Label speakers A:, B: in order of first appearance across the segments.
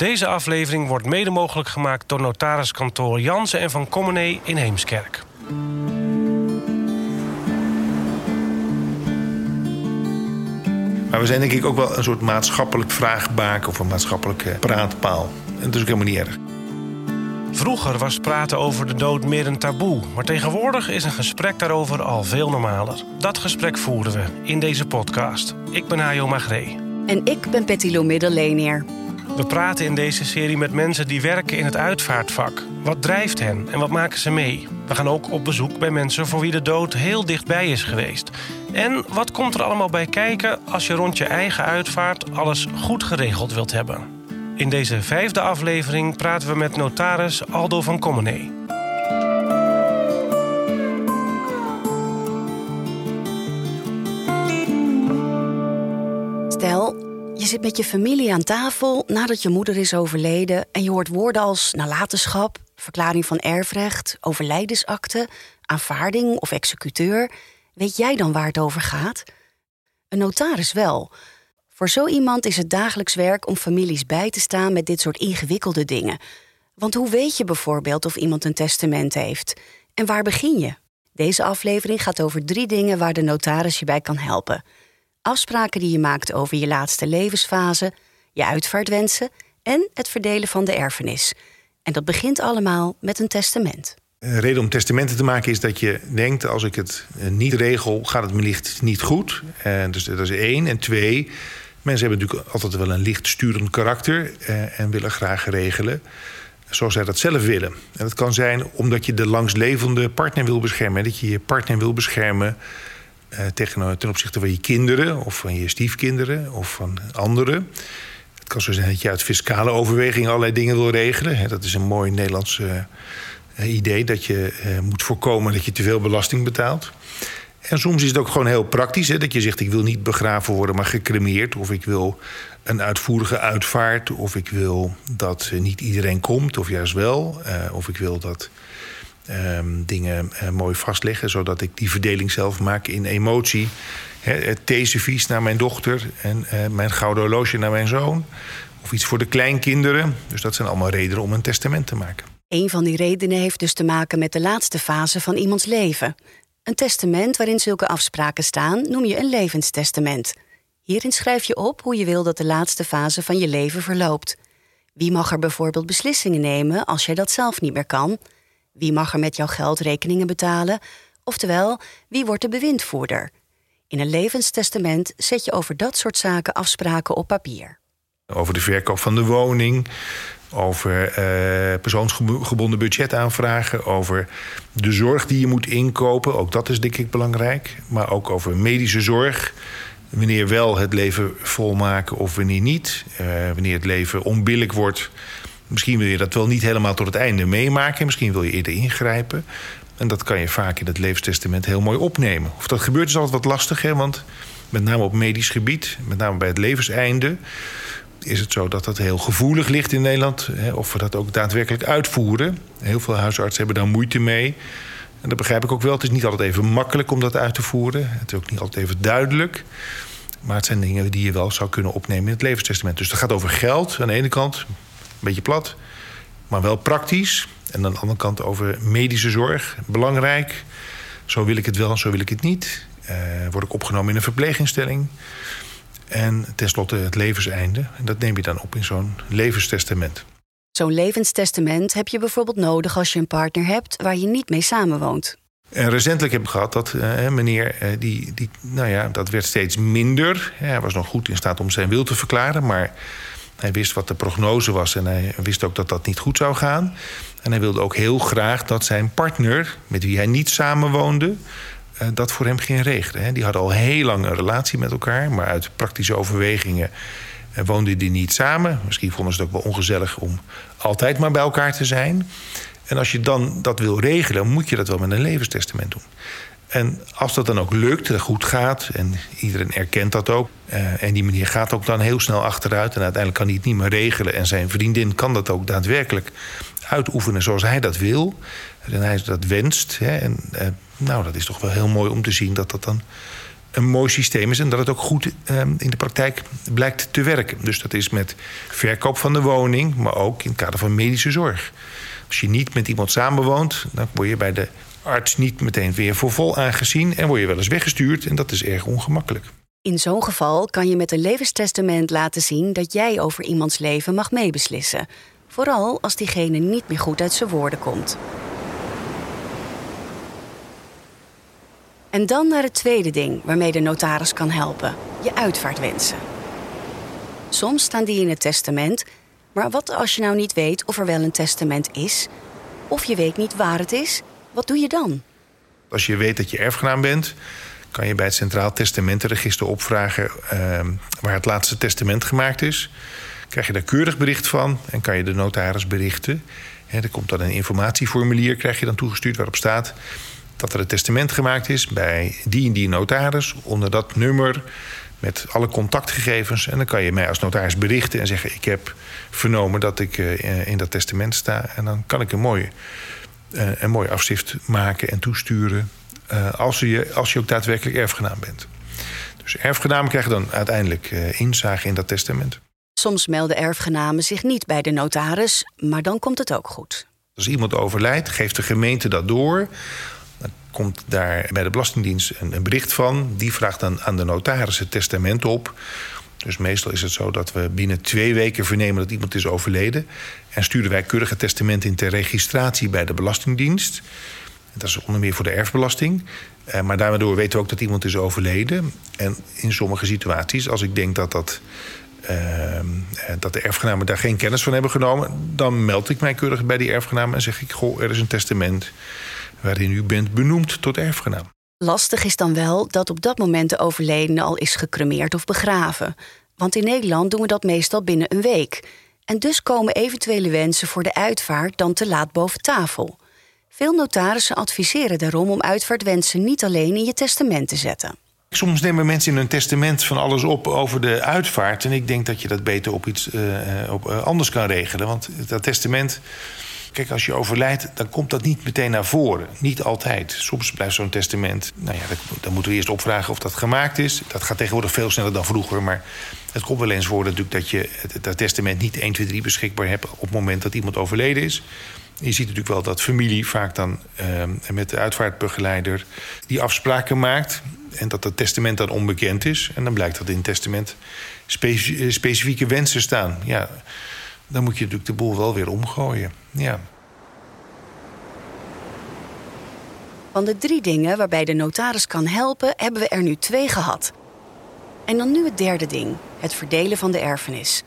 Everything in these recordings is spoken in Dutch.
A: Deze aflevering wordt mede mogelijk gemaakt door notariskantoor Jansen en van Commenee in Heemskerk.
B: Maar we zijn denk ik ook wel een soort maatschappelijk vraagbaak of een maatschappelijke praatpaal. En dat is ook helemaal niet erg.
A: Vroeger was praten over de dood meer een taboe, maar tegenwoordig is een gesprek daarover al veel normaler. Dat gesprek voeren we in deze podcast. Ik ben Hajo Magree.
C: En ik ben Betty Lou Middellenier.
A: We praten in deze serie met mensen die werken in het uitvaartvak. Wat drijft hen en wat maken ze mee? We gaan ook op bezoek bij mensen voor wie de dood heel dichtbij is geweest. En wat komt er allemaal bij kijken als je rond je eigen uitvaart alles goed geregeld wilt hebben? In deze vijfde aflevering praten we met notaris Aldo van Commenee.
C: Zit met je familie aan tafel nadat je moeder is overleden en je hoort woorden als nalatenschap, verklaring van erfrecht, overlijdensakte, aanvaarding of executeur. Weet jij dan waar het over gaat? Een notaris wel. Voor zo iemand is het dagelijks werk om families bij te staan met dit soort ingewikkelde dingen. Want hoe weet je bijvoorbeeld of iemand een testament heeft? En waar begin je? Deze aflevering gaat over drie dingen waar de notaris je bij kan helpen. Afspraken die je maakt over je laatste levensfase, je uitvaartwensen en het verdelen van de erfenis. En dat begint allemaal met een testament.
B: Een reden om testamenten te maken is dat je denkt: als ik het eh, niet regel, gaat het wellicht niet goed. En dus dat is één. En twee, mensen hebben natuurlijk altijd wel een licht sturend karakter eh, en willen graag regelen zoals zij dat zelf willen. En dat kan zijn omdat je de langstlevende partner wil beschermen. Dat je je partner wil beschermen tegen, ten opzichte van je kinderen of van je stiefkinderen of van anderen. Het kan zo zijn dat je uit fiscale overwegingen allerlei dingen wil regelen. Dat is een mooi Nederlands uh, idee dat je uh, moet voorkomen dat je te veel belasting betaalt. En soms is het ook gewoon heel praktisch. Hè, dat je zegt: ik wil niet begraven worden, maar gecremeerd. Of ik wil een uitvoerige uitvaart. Of ik wil dat niet iedereen komt, of juist wel. Of ik wil dat um, dingen uh, mooi vastleggen, zodat ik die verdeling zelf maak in emotie. Het theeservies naar mijn dochter en uh, mijn gouden horloge naar mijn zoon. Of iets voor de kleinkinderen. Dus dat zijn allemaal redenen om een testament te maken.
C: Een van die redenen heeft dus te maken met de laatste fase van iemands leven. Een testament waarin zulke afspraken staan noem je een levenstestament. Hierin schrijf je op hoe je wil dat de laatste fase van je leven verloopt. Wie mag er bijvoorbeeld beslissingen nemen als jij dat zelf niet meer kan? Wie mag er met jouw geld rekeningen betalen? Oftewel, wie wordt de bewindvoerder? In een levenstestament zet je over dat soort zaken afspraken op papier.
B: Over de verkoop van de woning, over uh, persoonsgebonden budgetaanvragen, over de zorg die je moet inkopen. Ook dat is denk ik belangrijk. Maar ook over medische zorg. Wanneer wel het leven volmaken of wanneer niet. Uh, wanneer het leven onbillijk wordt. Misschien wil je dat wel niet helemaal tot het einde meemaken. Misschien wil je eerder ingrijpen. En dat kan je vaak in het levenstestament heel mooi opnemen. Of dat gebeurt is altijd wat lastig, hè? want met name op medisch gebied, met name bij het levenseinde, is het zo dat dat heel gevoelig ligt in Nederland. Hè, of we dat ook daadwerkelijk uitvoeren. Heel veel huisartsen hebben daar moeite mee. En dat begrijp ik ook wel. Het is niet altijd even makkelijk om dat uit te voeren. Het is ook niet altijd even duidelijk. Maar het zijn dingen die je wel zou kunnen opnemen in het levenstestament. Dus dat gaat over geld aan de ene kant, beetje plat, maar wel praktisch. En aan de andere kant over medische zorg, belangrijk. Zo wil ik het wel, zo wil ik het niet. Uh, word ik opgenomen in een verpleeginstelling. En tenslotte het levenseinde. En dat neem je dan op in zo'n levenstestament.
C: Zo'n levenstestament heb je bijvoorbeeld nodig als je een partner hebt waar je niet mee samenwoont.
B: En recentelijk heb ik gehad dat uh, meneer, uh, die, die, nou ja, dat werd steeds minder. Hij was nog goed in staat om zijn wil te verklaren, maar hij wist wat de prognose was en hij wist ook dat dat niet goed zou gaan. En hij wilde ook heel graag dat zijn partner, met wie hij niet samenwoonde, uh, dat voor hem ging regelen. Die hadden al heel lang een relatie met elkaar, maar uit praktische overwegingen uh, woonden die niet samen. Misschien vonden ze het ook wel ongezellig om altijd maar bij elkaar te zijn. En als je dan dat wil regelen, moet je dat wel met een levenstestament doen. En als dat dan ook lukt, goed gaat, en iedereen erkent dat ook. Uh, en die meneer gaat ook dan heel snel achteruit. En uiteindelijk kan hij het niet meer regelen. En zijn vriendin kan dat ook daadwerkelijk uitoefenen zoals hij dat wil. En hij dat wenst. Hè. En uh, nou, dat is toch wel heel mooi om te zien dat dat dan een mooi systeem is en dat het ook goed ehm, in de praktijk blijkt te werken. Dus dat is met verkoop van de woning, maar ook in het kader van medische zorg. Als je niet met iemand samenwoont, dan word je bij de arts niet meteen weer voor vol aangezien en word je wel eens weggestuurd en dat is erg ongemakkelijk.
C: In zo'n geval kan je met een levenstestament laten zien dat jij over iemands leven mag meebeslissen. Vooral als diegene niet meer goed uit zijn woorden komt. En dan naar het tweede ding waarmee de notaris kan helpen: je uitvaartwensen. Soms staan die in het testament, maar wat als je nou niet weet of er wel een testament is? Of je weet niet waar het is? Wat doe je dan?
B: Als je weet dat je erfgenaam bent, kan je bij het Centraal Testamentenregister opvragen uh, waar het laatste testament gemaakt is. Krijg je daar keurig bericht van en kan je de notaris berichten. er komt dan een informatieformulier, krijg je dan toegestuurd waarop staat dat er een testament gemaakt is bij die en die notaris onder dat nummer met alle contactgegevens. En dan kan je mij als notaris berichten en zeggen: Ik heb vernomen dat ik uh, in dat testament sta. En dan kan ik een mooi, uh, een mooi afschrift maken en toesturen. Uh, als, je, als je ook daadwerkelijk erfgenaam bent. Dus erfgenamen krijgen dan uiteindelijk inzage in dat testament.
C: Soms melden erfgenamen zich niet bij de notaris, maar dan komt het ook goed.
B: Als iemand overlijdt, geeft de gemeente dat door komt daar bij de Belastingdienst een, een bericht van. Die vraagt dan aan de notaris het testament op. Dus meestal is het zo dat we binnen twee weken vernemen dat iemand is overleden. En sturen wij keurig het testament in ter registratie bij de Belastingdienst. Dat is onder meer voor de erfbelasting. Eh, maar daardoor weten we ook dat iemand is overleden. En in sommige situaties, als ik denk dat, dat, uh, dat de erfgenamen daar geen kennis van hebben genomen, dan meld ik mij keurig bij die erfgenamen en zeg ik: Goh, er is een testament waarin u bent benoemd tot erfgenaam.
C: Lastig is dan wel dat op dat moment de overledene al is gecremeerd of begraven. Want in Nederland doen we dat meestal binnen een week. En dus komen eventuele wensen voor de uitvaart dan te laat boven tafel. Veel notarissen adviseren daarom om uitvaartwensen niet alleen in je testament te zetten.
B: Soms nemen mensen in hun testament van alles op over de uitvaart. En ik denk dat je dat beter op iets uh, op, uh, anders kan regelen. Want dat testament Kijk, als je overlijdt, dan komt dat niet meteen naar voren. Niet altijd. Soms blijft zo'n testament. Nou ja, dan moeten we eerst opvragen of dat gemaakt is. Dat gaat tegenwoordig veel sneller dan vroeger. Maar het komt wel eens voor natuurlijk dat je het, testament niet 1, 2, 3 beschikbaar hebt op het moment dat iemand overleden is. Je ziet natuurlijk wel dat familie vaak dan uh, met de uitvaartbegeleider die afspraken maakt. En dat het testament dan onbekend is. En dan blijkt dat in het testament specifieke wensen staan. Ja, dan moet je natuurlijk de boel wel weer omgooien. Ja.
C: Van de drie dingen waarbij de notaris kan helpen, hebben we er nu twee gehad. En dan nu het derde ding: het verdelen van de erfenis.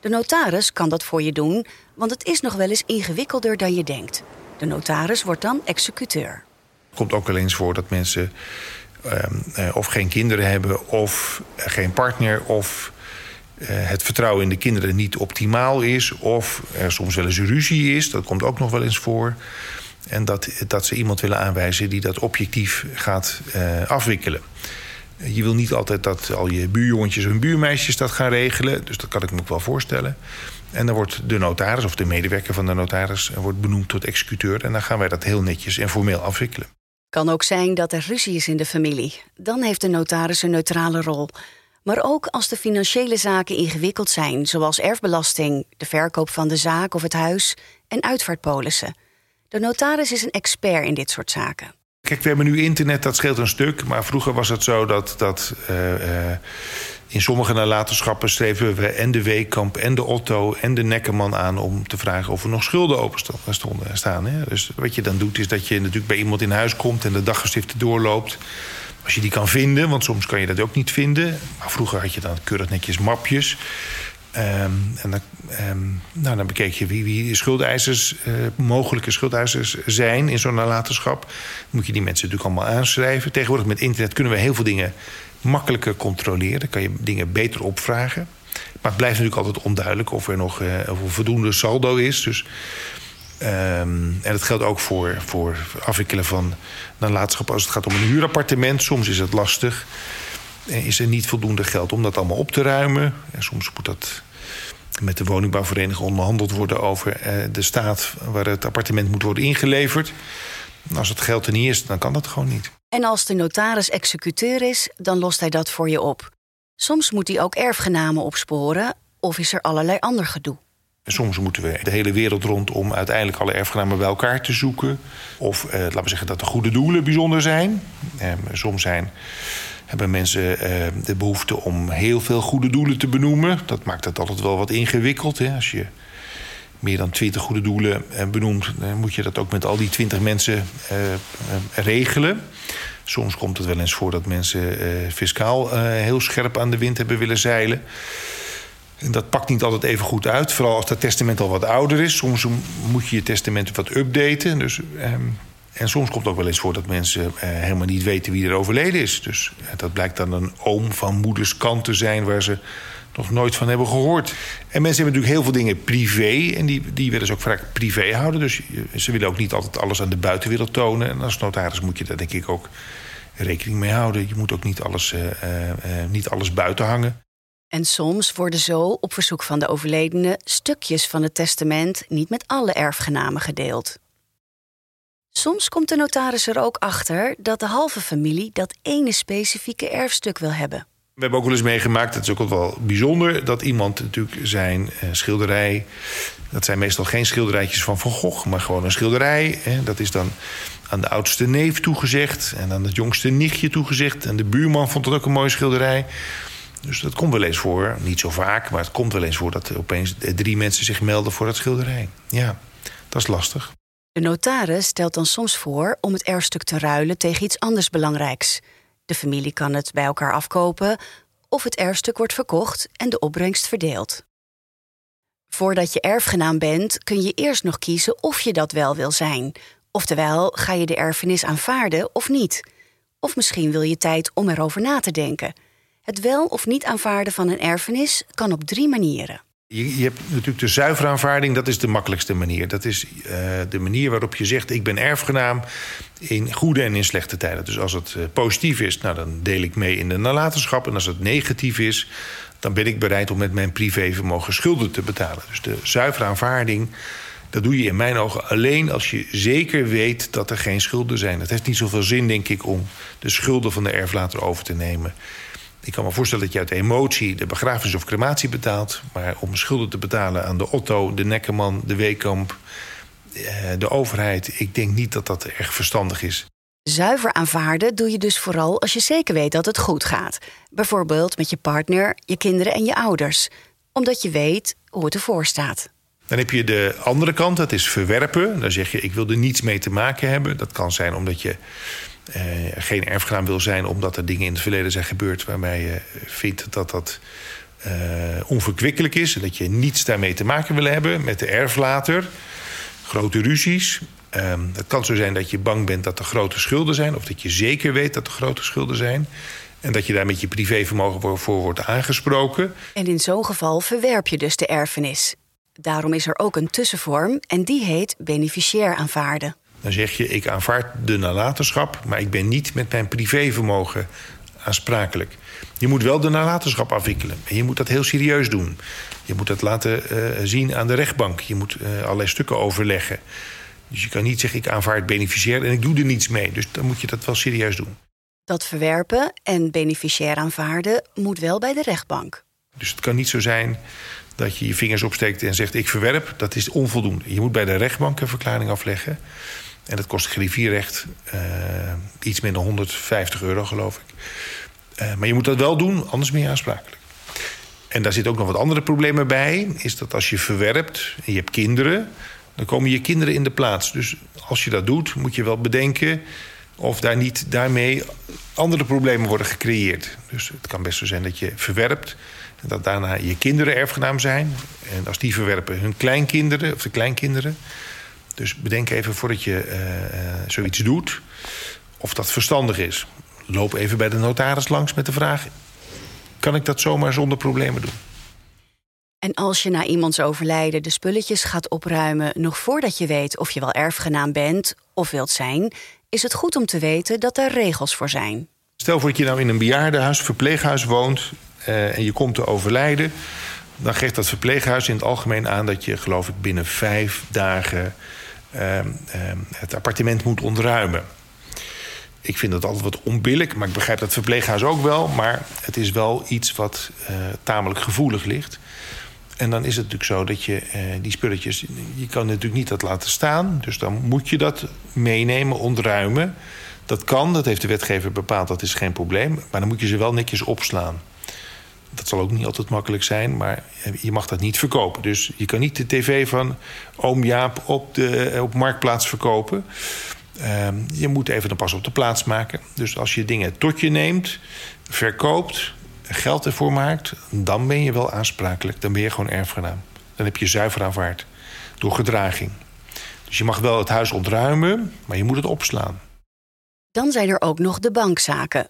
C: De notaris kan dat voor je doen, want het is nog wel eens ingewikkelder dan je denkt. De notaris wordt dan executeur.
B: Het komt ook wel eens voor dat mensen ehm, eh, of geen kinderen hebben, of geen partner, of het vertrouwen in de kinderen niet optimaal is. Of er soms wel eens ruzie is, dat komt ook nog wel eens voor. En dat, dat ze iemand willen aanwijzen die dat objectief gaat uh, afwikkelen. Je wil niet altijd dat al je buurjongetjes en buurmeisjes dat gaan regelen. Dus dat kan ik me ook wel voorstellen. En dan wordt de notaris of de medewerker van de notaris wordt benoemd tot executeur. En dan gaan wij dat heel netjes en formeel afwikkelen.
C: Kan ook zijn dat er ruzie is in de familie. Dan heeft de notaris een neutrale rol. Maar ook als de financiële zaken ingewikkeld zijn, zoals erfbelasting, de verkoop van de zaak of het huis en uitvaartpolissen. De notaris is een expert in dit soort zaken.
B: Kijk, we hebben nu internet, dat scheelt een stuk. Maar vroeger was het zo dat, dat uh, uh, in sommige nalatenschappen schreven we en de Weekamp en de Otto en de Nekkerman aan om te vragen of er nog schulden open stonden staan. Hè? Dus wat je dan doet, is dat je natuurlijk bij iemand in huis komt en de daggeschriften doorloopt. Als je die kan vinden, want soms kan je dat ook niet vinden. Maar vroeger had je dan keurig netjes mapjes. Um, en dan, um, nou, dan bekeek je wie, wie schuldeisers, uh, mogelijke schuldeisers zijn in zo'n nalatenschap. Moet je die mensen natuurlijk allemaal aanschrijven. Tegenwoordig met internet kunnen we heel veel dingen makkelijker controleren. Dan kan je dingen beter opvragen. Maar het blijft natuurlijk altijd onduidelijk of er nog uh, of er voldoende saldo is. Dus Um, en dat geldt ook voor, voor afwikkelen van nalatenschap als het gaat om een huurappartement. Soms is het lastig. En is er niet voldoende geld om dat allemaal op te ruimen. En soms moet dat met de woningbouwvereniging onderhandeld worden over uh, de staat waar het appartement moet worden ingeleverd. Als het geld er niet is, dan kan dat gewoon niet.
C: En als de notaris executeur is, dan lost hij dat voor je op. Soms moet hij ook erfgenamen opsporen of is er allerlei ander gedoe.
B: Soms moeten we de hele wereld rond om uiteindelijk alle erfgenamen bij elkaar te zoeken. Of eh, laten we zeggen dat de goede doelen bijzonder zijn. Eh, soms zijn, hebben mensen eh, de behoefte om heel veel goede doelen te benoemen. Dat maakt het altijd wel wat ingewikkeld. Hè? Als je meer dan twintig goede doelen eh, benoemt, dan moet je dat ook met al die twintig mensen eh, eh, regelen. Soms komt het wel eens voor dat mensen fiscaal heel scherp aan de wind hebben willen zeilen. En dat pakt niet altijd even goed uit. Vooral als dat testament al wat ouder is. Soms moet je je testament wat updaten. Dus, ehm, en soms komt het ook wel eens voor dat mensen helemaal niet weten wie er overleden is. Dus dat blijkt dan een oom van moeders kant te zijn waar ze nog nooit van hebben gehoord. En mensen hebben natuurlijk heel veel dingen privé. En die, die willen ze ook vaak privé houden. Dus ze willen ook niet altijd alles aan de buitenwereld tonen. En als notaris moet je daar denk ik ook rekening mee houden. Je moet ook niet alles, uh, niet alles buiten hangen.
C: En soms worden zo, op verzoek van de overledene, stukjes van het testament niet met alle erfgenamen gedeeld. Soms komt de notaris er ook achter dat de halve familie dat ene specifieke erfstuk wil hebben.
B: We hebben ook wel eens meegemaakt, dat is ook wel bijzonder, dat iemand natuurlijk zijn eh, schilderij. Dat zijn meestal geen schilderijtjes van Van Gogh, maar gewoon een schilderij. Hè, dat is dan aan de oudste neef toegezegd en aan het jongste nichtje toegezegd. En de buurman vond het ook een mooie schilderij. Dus dat komt wel eens voor. Niet zo vaak, maar het komt wel eens voor dat opeens drie mensen zich melden voor dat schilderij. Ja, dat is lastig.
C: De notaris stelt dan soms voor om het erfstuk te ruilen tegen iets anders belangrijks. De familie kan het bij elkaar afkopen of het erfstuk wordt verkocht en de opbrengst verdeeld. Voordat je erfgenaam bent, kun je eerst nog kiezen of je dat wel wil zijn. Oftewel, ga je de erfenis aanvaarden of niet? Of misschien wil je tijd om erover na te denken. Het wel of niet aanvaarden van een erfenis kan op drie manieren.
B: Je, je hebt natuurlijk de zuivere aanvaarding, dat is de makkelijkste manier. Dat is uh, de manier waarop je zegt: ik ben erfgenaam in goede en in slechte tijden. Dus als het uh, positief is, nou, dan deel ik mee in de nalatenschap. En als het negatief is, dan ben ik bereid om met mijn privévermogen schulden te betalen. Dus de zuivere aanvaarding. Dat doe je in mijn ogen alleen als je zeker weet dat er geen schulden zijn. Het heeft niet zoveel zin, denk ik, om de schulden van de erflater over te nemen. Ik kan me voorstellen dat je uit emotie de begrafenis of crematie betaalt. Maar om schulden te betalen aan de Otto, de Nekkerman, de Weekamp, eh, de overheid. Ik denk niet dat dat erg verstandig is.
C: Zuiver aanvaarden doe je dus vooral als je zeker weet dat het goed gaat. Bijvoorbeeld met je partner, je kinderen en je ouders. Omdat je weet hoe het ervoor staat.
B: Dan heb je de andere kant, dat is verwerpen. Dan zeg je, ik wil er niets mee te maken hebben. Dat kan zijn omdat je uh, geen erfgenaam wil zijn omdat er dingen in het verleden zijn gebeurd waarbij je vindt dat dat uh, onverkwikkelijk is en dat je niets daarmee te maken wil hebben met de erflater. Grote ruzies. Um, het kan zo zijn dat je bang bent dat er grote schulden zijn, of dat je zeker weet dat er grote schulden zijn. En dat je daar met je privévermogen voor wordt aangesproken.
C: En in zo'n geval verwerp je dus de erfenis. Daarom is er ook een tussenvorm en die heet beneficiair aanvaarden.
B: Dan zeg je, ik aanvaard de nalatenschap, maar ik ben niet met mijn privévermogen aansprakelijk. Je moet wel de nalatenschap afwikkelen. En je moet dat heel serieus doen. Je moet dat laten uh, zien aan de rechtbank. Je moet uh, allerlei stukken overleggen. Dus je kan niet zeggen, ik aanvaard beneficiair en ik doe er niets mee. Dus dan moet je dat wel serieus doen.
C: Dat verwerpen en beneficiair aanvaarden moet wel bij de rechtbank.
B: Dus het kan niet zo zijn dat je je vingers opsteekt en zegt ik verwerp. Dat is onvoldoende. Je moet bij de rechtbank een verklaring afleggen. En dat kost griffierecht uh, iets minder 150 euro, geloof ik. Uh, maar je moet dat wel doen, anders ben je aansprakelijk. En daar zit ook nog wat andere problemen bij. Is dat als je verwerpt en je hebt kinderen, dan komen je kinderen in de plaats. Dus als je dat doet, moet je wel bedenken of daar niet daarmee andere problemen worden gecreëerd. Dus het kan best zo zijn dat je verwerpt en dat daarna je kinderen erfgenaam zijn. En als die verwerpen hun kleinkinderen of de kleinkinderen. Dus bedenk even voordat je uh, zoiets doet of dat verstandig is. Loop even bij de notaris langs met de vraag: kan ik dat zomaar zonder problemen doen?
C: En als je na iemands overlijden de spulletjes gaat opruimen nog voordat je weet of je wel erfgenaam bent of wilt zijn, is het goed om te weten dat er regels voor zijn.
B: Stel voor dat je nou in een bejaardenhuis, verpleeghuis woont uh, en je komt te overlijden. Dan geeft dat verpleeghuis in het algemeen aan dat je, geloof ik, binnen vijf dagen het appartement moet ontruimen. Ik vind dat altijd wat onbillijk, maar ik begrijp dat verpleeghuis ook wel. Maar het is wel iets wat uh, tamelijk gevoelig ligt. En dan is het natuurlijk zo dat je uh, die spulletjes... je kan natuurlijk niet dat laten staan. Dus dan moet je dat meenemen, ontruimen. Dat kan, dat heeft de wetgever bepaald, dat is geen probleem. Maar dan moet je ze wel netjes opslaan. Dat zal ook niet altijd makkelijk zijn, maar je mag dat niet verkopen. Dus je kan niet de tv van oom Jaap op, de, op Marktplaats verkopen. Uh, je moet even een pas op de plaats maken. Dus als je dingen tot je neemt, verkoopt, geld ervoor maakt... dan ben je wel aansprakelijk. Dan ben je gewoon erfgenaam. Dan heb je zuiver aanvaard. Door gedraging. Dus je mag wel het huis ontruimen, maar je moet het opslaan.
C: Dan zijn er ook nog de bankzaken.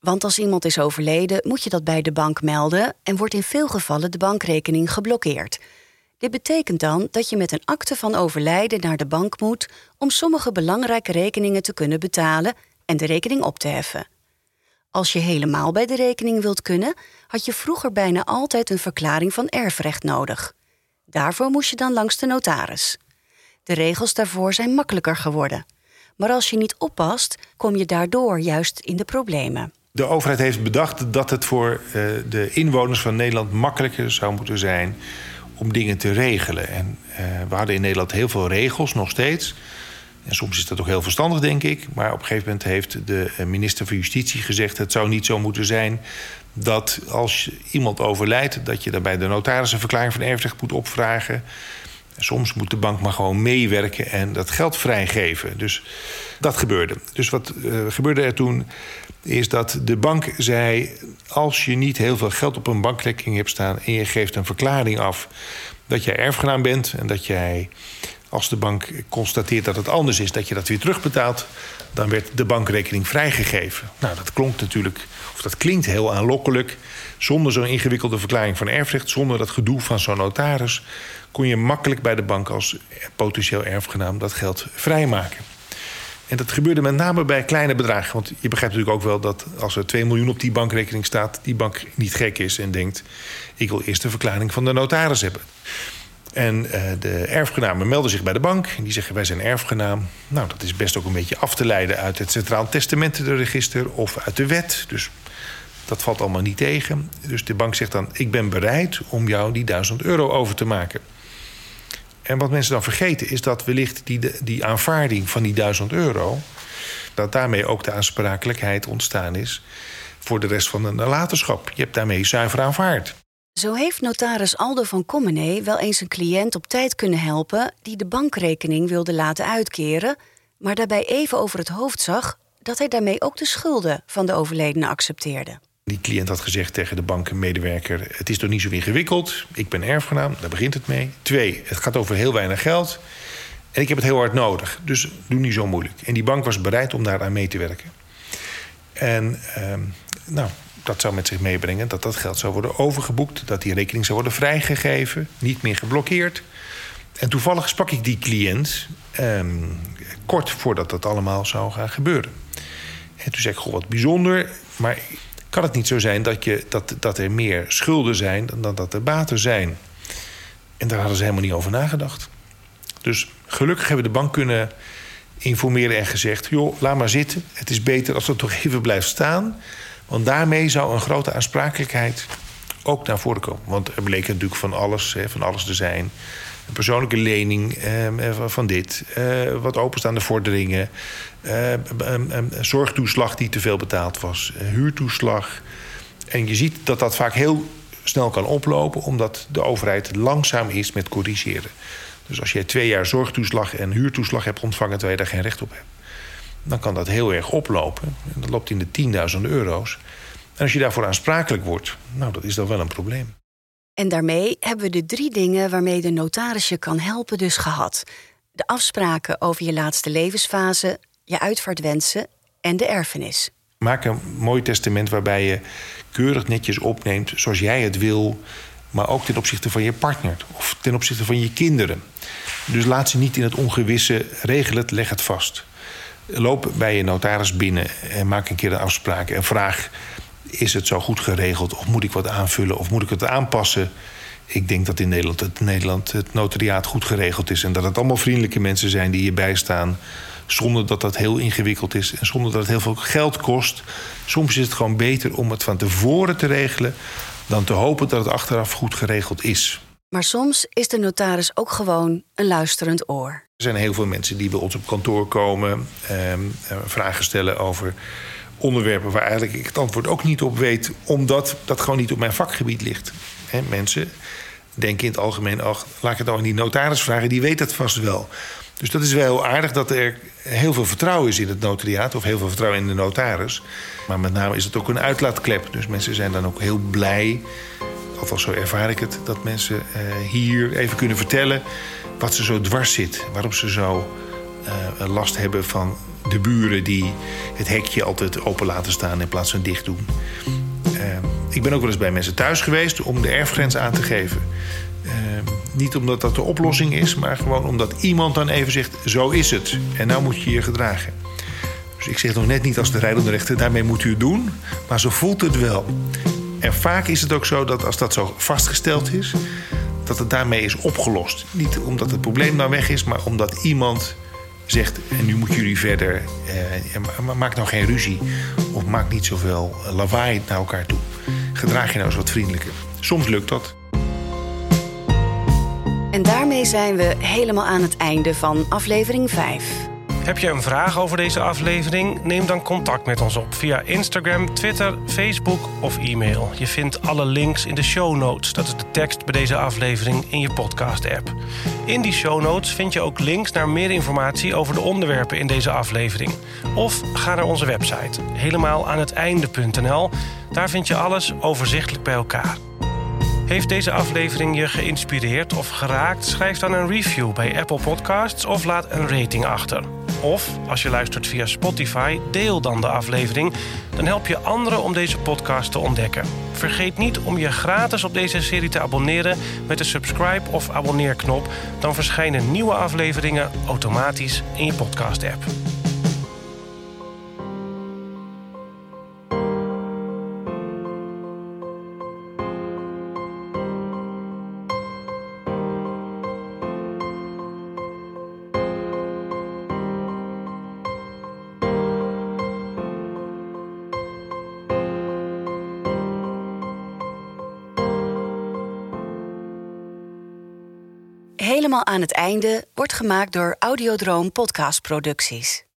C: Want als iemand is overleden, moet je dat bij de bank melden en wordt in veel gevallen de bankrekening geblokkeerd. Dit betekent dan dat je met een akte van overlijden naar de bank moet om sommige belangrijke rekeningen te kunnen betalen en de rekening op te heffen. Als je helemaal bij de rekening wilt kunnen, had je vroeger bijna altijd een verklaring van erfrecht nodig. Daarvoor moest je dan langs de notaris. De regels daarvoor zijn makkelijker geworden. Maar als je niet oppast, kom je daardoor juist in de problemen.
B: De overheid heeft bedacht dat het voor uh, de inwoners van Nederland makkelijker zou moeten zijn om dingen te regelen. En uh, we hadden in Nederland heel veel regels, nog steeds. En soms is dat ook heel verstandig, denk ik. Maar op een gegeven moment heeft de eh, minister van Justitie gezegd... het zou niet zo moeten zijn dat als iemand overlijdt... dat je dan bij de notaris een verklaring van erfrecht moet opvragen. Soms moet de bank maar gewoon meewerken en dat geld vrijgeven. Dus dat gebeurde. Dus wat uh, gebeurde er toen? Is dat de bank zei: als je niet heel veel geld op een bankrekening hebt staan en je geeft een verklaring af dat jij erfgenaam bent en dat jij, als de bank constateert dat het anders is, dat je dat weer terugbetaalt, dan werd de bankrekening vrijgegeven. Nou, dat klonk natuurlijk, of dat klinkt heel aanlokkelijk. Zonder zo'n ingewikkelde verklaring van erfrecht, zonder dat gedoe van zo'n notaris, kon je makkelijk bij de bank als potentieel erfgenaam dat geld vrijmaken. En dat gebeurde met name bij kleine bedragen. Want je begrijpt natuurlijk ook wel dat als er 2 miljoen op die bankrekening staat, die bank niet gek is en denkt: ik wil eerst de verklaring van de notaris hebben. En uh, de erfgenamen melden zich bij de bank. En die zeggen: Wij zijn erfgenaam. Nou, dat is best ook een beetje af te leiden uit het Centraal Testamentenregister of uit de wet. Dus dat valt allemaal niet tegen. Dus de bank zegt dan: Ik ben bereid om jou die 1000 euro over te maken. En wat mensen dan vergeten is dat wellicht die, die aanvaarding van die 1000 euro... dat daarmee ook de aansprakelijkheid ontstaan is voor de rest van de nalatenschap. Je hebt daarmee zuiver aanvaard.
C: Zo heeft notaris Aldo van Commenee wel eens een cliënt op tijd kunnen helpen... die de bankrekening wilde laten uitkeren... maar daarbij even over het hoofd zag dat hij daarmee ook de schulden van de overledene accepteerde.
B: Die cliënt had gezegd tegen de bankenmedewerker... het is toch niet zo ingewikkeld, ik ben erfgenaam, daar begint het mee. Twee, het gaat over heel weinig geld en ik heb het heel hard nodig. Dus doe niet zo moeilijk. En die bank was bereid om daaraan mee te werken. En ehm, nou, dat zou met zich meebrengen dat dat geld zou worden overgeboekt... dat die rekening zou worden vrijgegeven, niet meer geblokkeerd. En toevallig sprak ik die cliënt ehm, kort voordat dat allemaal zou gaan gebeuren. En toen zei ik, goh, wat bijzonder, maar kan het niet zo zijn dat, je, dat, dat er meer schulden zijn dan dat er baten zijn. En daar hadden ze helemaal niet over nagedacht. Dus gelukkig hebben we de bank kunnen informeren en gezegd: joh, laat maar zitten. Het is beter als het toch even blijft staan. Want daarmee zou een grote aansprakelijkheid ook naar voren komen. Want er bleek natuurlijk van alles, van alles te zijn. Een persoonlijke lening eh, van dit, eh, wat openstaande vorderingen, uh, zorgtoeslag die te veel betaald was, huurtoeslag. En je ziet dat dat vaak heel snel kan oplopen, omdat de overheid langzaam is met corrigeren. Dus als je twee jaar zorgtoeslag en huurtoeslag hebt ontvangen terwijl je daar geen recht op hebt, dan kan dat heel erg oplopen. Dat loopt in de tienduizenden euro's. En als je daarvoor aansprakelijk wordt, nou, dat is dan wel een probleem.
C: En daarmee hebben we de drie dingen waarmee de notaris je kan helpen dus gehad. De afspraken over je laatste levensfase, je uitvaartwensen en de erfenis.
B: Maak een mooi testament waarbij je keurig netjes opneemt zoals jij het wil, maar ook ten opzichte van je partner of ten opzichte van je kinderen. Dus laat ze niet in het ongewisse, regel het, leg het vast. Loop bij je notaris binnen en maak een keer een afspraak en vraag: is het zo goed geregeld of moet ik wat aanvullen of moet ik het aanpassen? Ik denk dat in Nederland het, Nederland het notariaat goed geregeld is en dat het allemaal vriendelijke mensen zijn die je bijstaan Zonder dat dat heel ingewikkeld is en zonder dat het heel veel geld kost. Soms is het gewoon beter om het van tevoren te regelen dan te hopen dat het achteraf goed geregeld is.
C: Maar soms is de notaris ook gewoon een luisterend oor.
B: Er zijn heel veel mensen die bij ons op kantoor komen, ehm, eh, vragen stellen over onderwerpen waar eigenlijk ik het antwoord ook niet op weet, omdat dat gewoon niet op mijn vakgebied ligt. Mensen denken in het algemeen, ach, laat ik het dan aan die notaris vragen, die weet het vast wel. Dus dat is wel heel aardig dat er heel veel vertrouwen is in het notariaat... of heel veel vertrouwen in de notaris. Maar met name is het ook een uitlaatklep. Dus mensen zijn dan ook heel blij, althans zo ervaar ik het... dat mensen uh, hier even kunnen vertellen wat ze zo dwars zit. Waarom ze zo last hebben van de buren... die het hekje altijd open laten staan in plaats van dicht doen. Uh, ik ben ook wel eens bij mensen thuis geweest om de erfgrens aan te geven... Niet omdat dat de oplossing is, maar gewoon omdat iemand dan even zegt: zo is het. En nou moet je je gedragen. Dus ik zeg nog net niet als de rijdende rechter, daarmee moet u het doen. Maar zo voelt het wel. En vaak is het ook zo dat als dat zo vastgesteld is, dat het daarmee is opgelost. Niet omdat het probleem dan weg is, maar omdat iemand zegt: en nu moeten jullie verder. Eh, maak nou geen ruzie. Of maak niet zoveel lawaai naar elkaar toe. Gedraag je nou eens wat vriendelijker. Soms lukt dat.
C: En daarmee zijn we helemaal aan het einde van aflevering 5.
A: Heb je een vraag over deze aflevering? Neem dan contact met ons op via Instagram, Twitter, Facebook of e-mail. Je vindt alle links in de show notes. Dat is de tekst bij deze aflevering in je podcast-app. In die show notes vind je ook links naar meer informatie over de onderwerpen in deze aflevering. Of ga naar onze website, helemaal aan het einde.nl. Daar vind je alles overzichtelijk bij elkaar. Heeft deze aflevering je geïnspireerd of geraakt? Schrijf dan een review bij Apple Podcasts of laat een rating achter. Of als je luistert via Spotify, deel dan de aflevering. Dan help je anderen om deze podcast te ontdekken. Vergeet niet om je gratis op deze serie te abonneren met de subscribe of abonneerknop. Dan verschijnen nieuwe afleveringen automatisch in je podcast-app.
C: Aan het einde wordt gemaakt door Audiodroom Podcastproducties.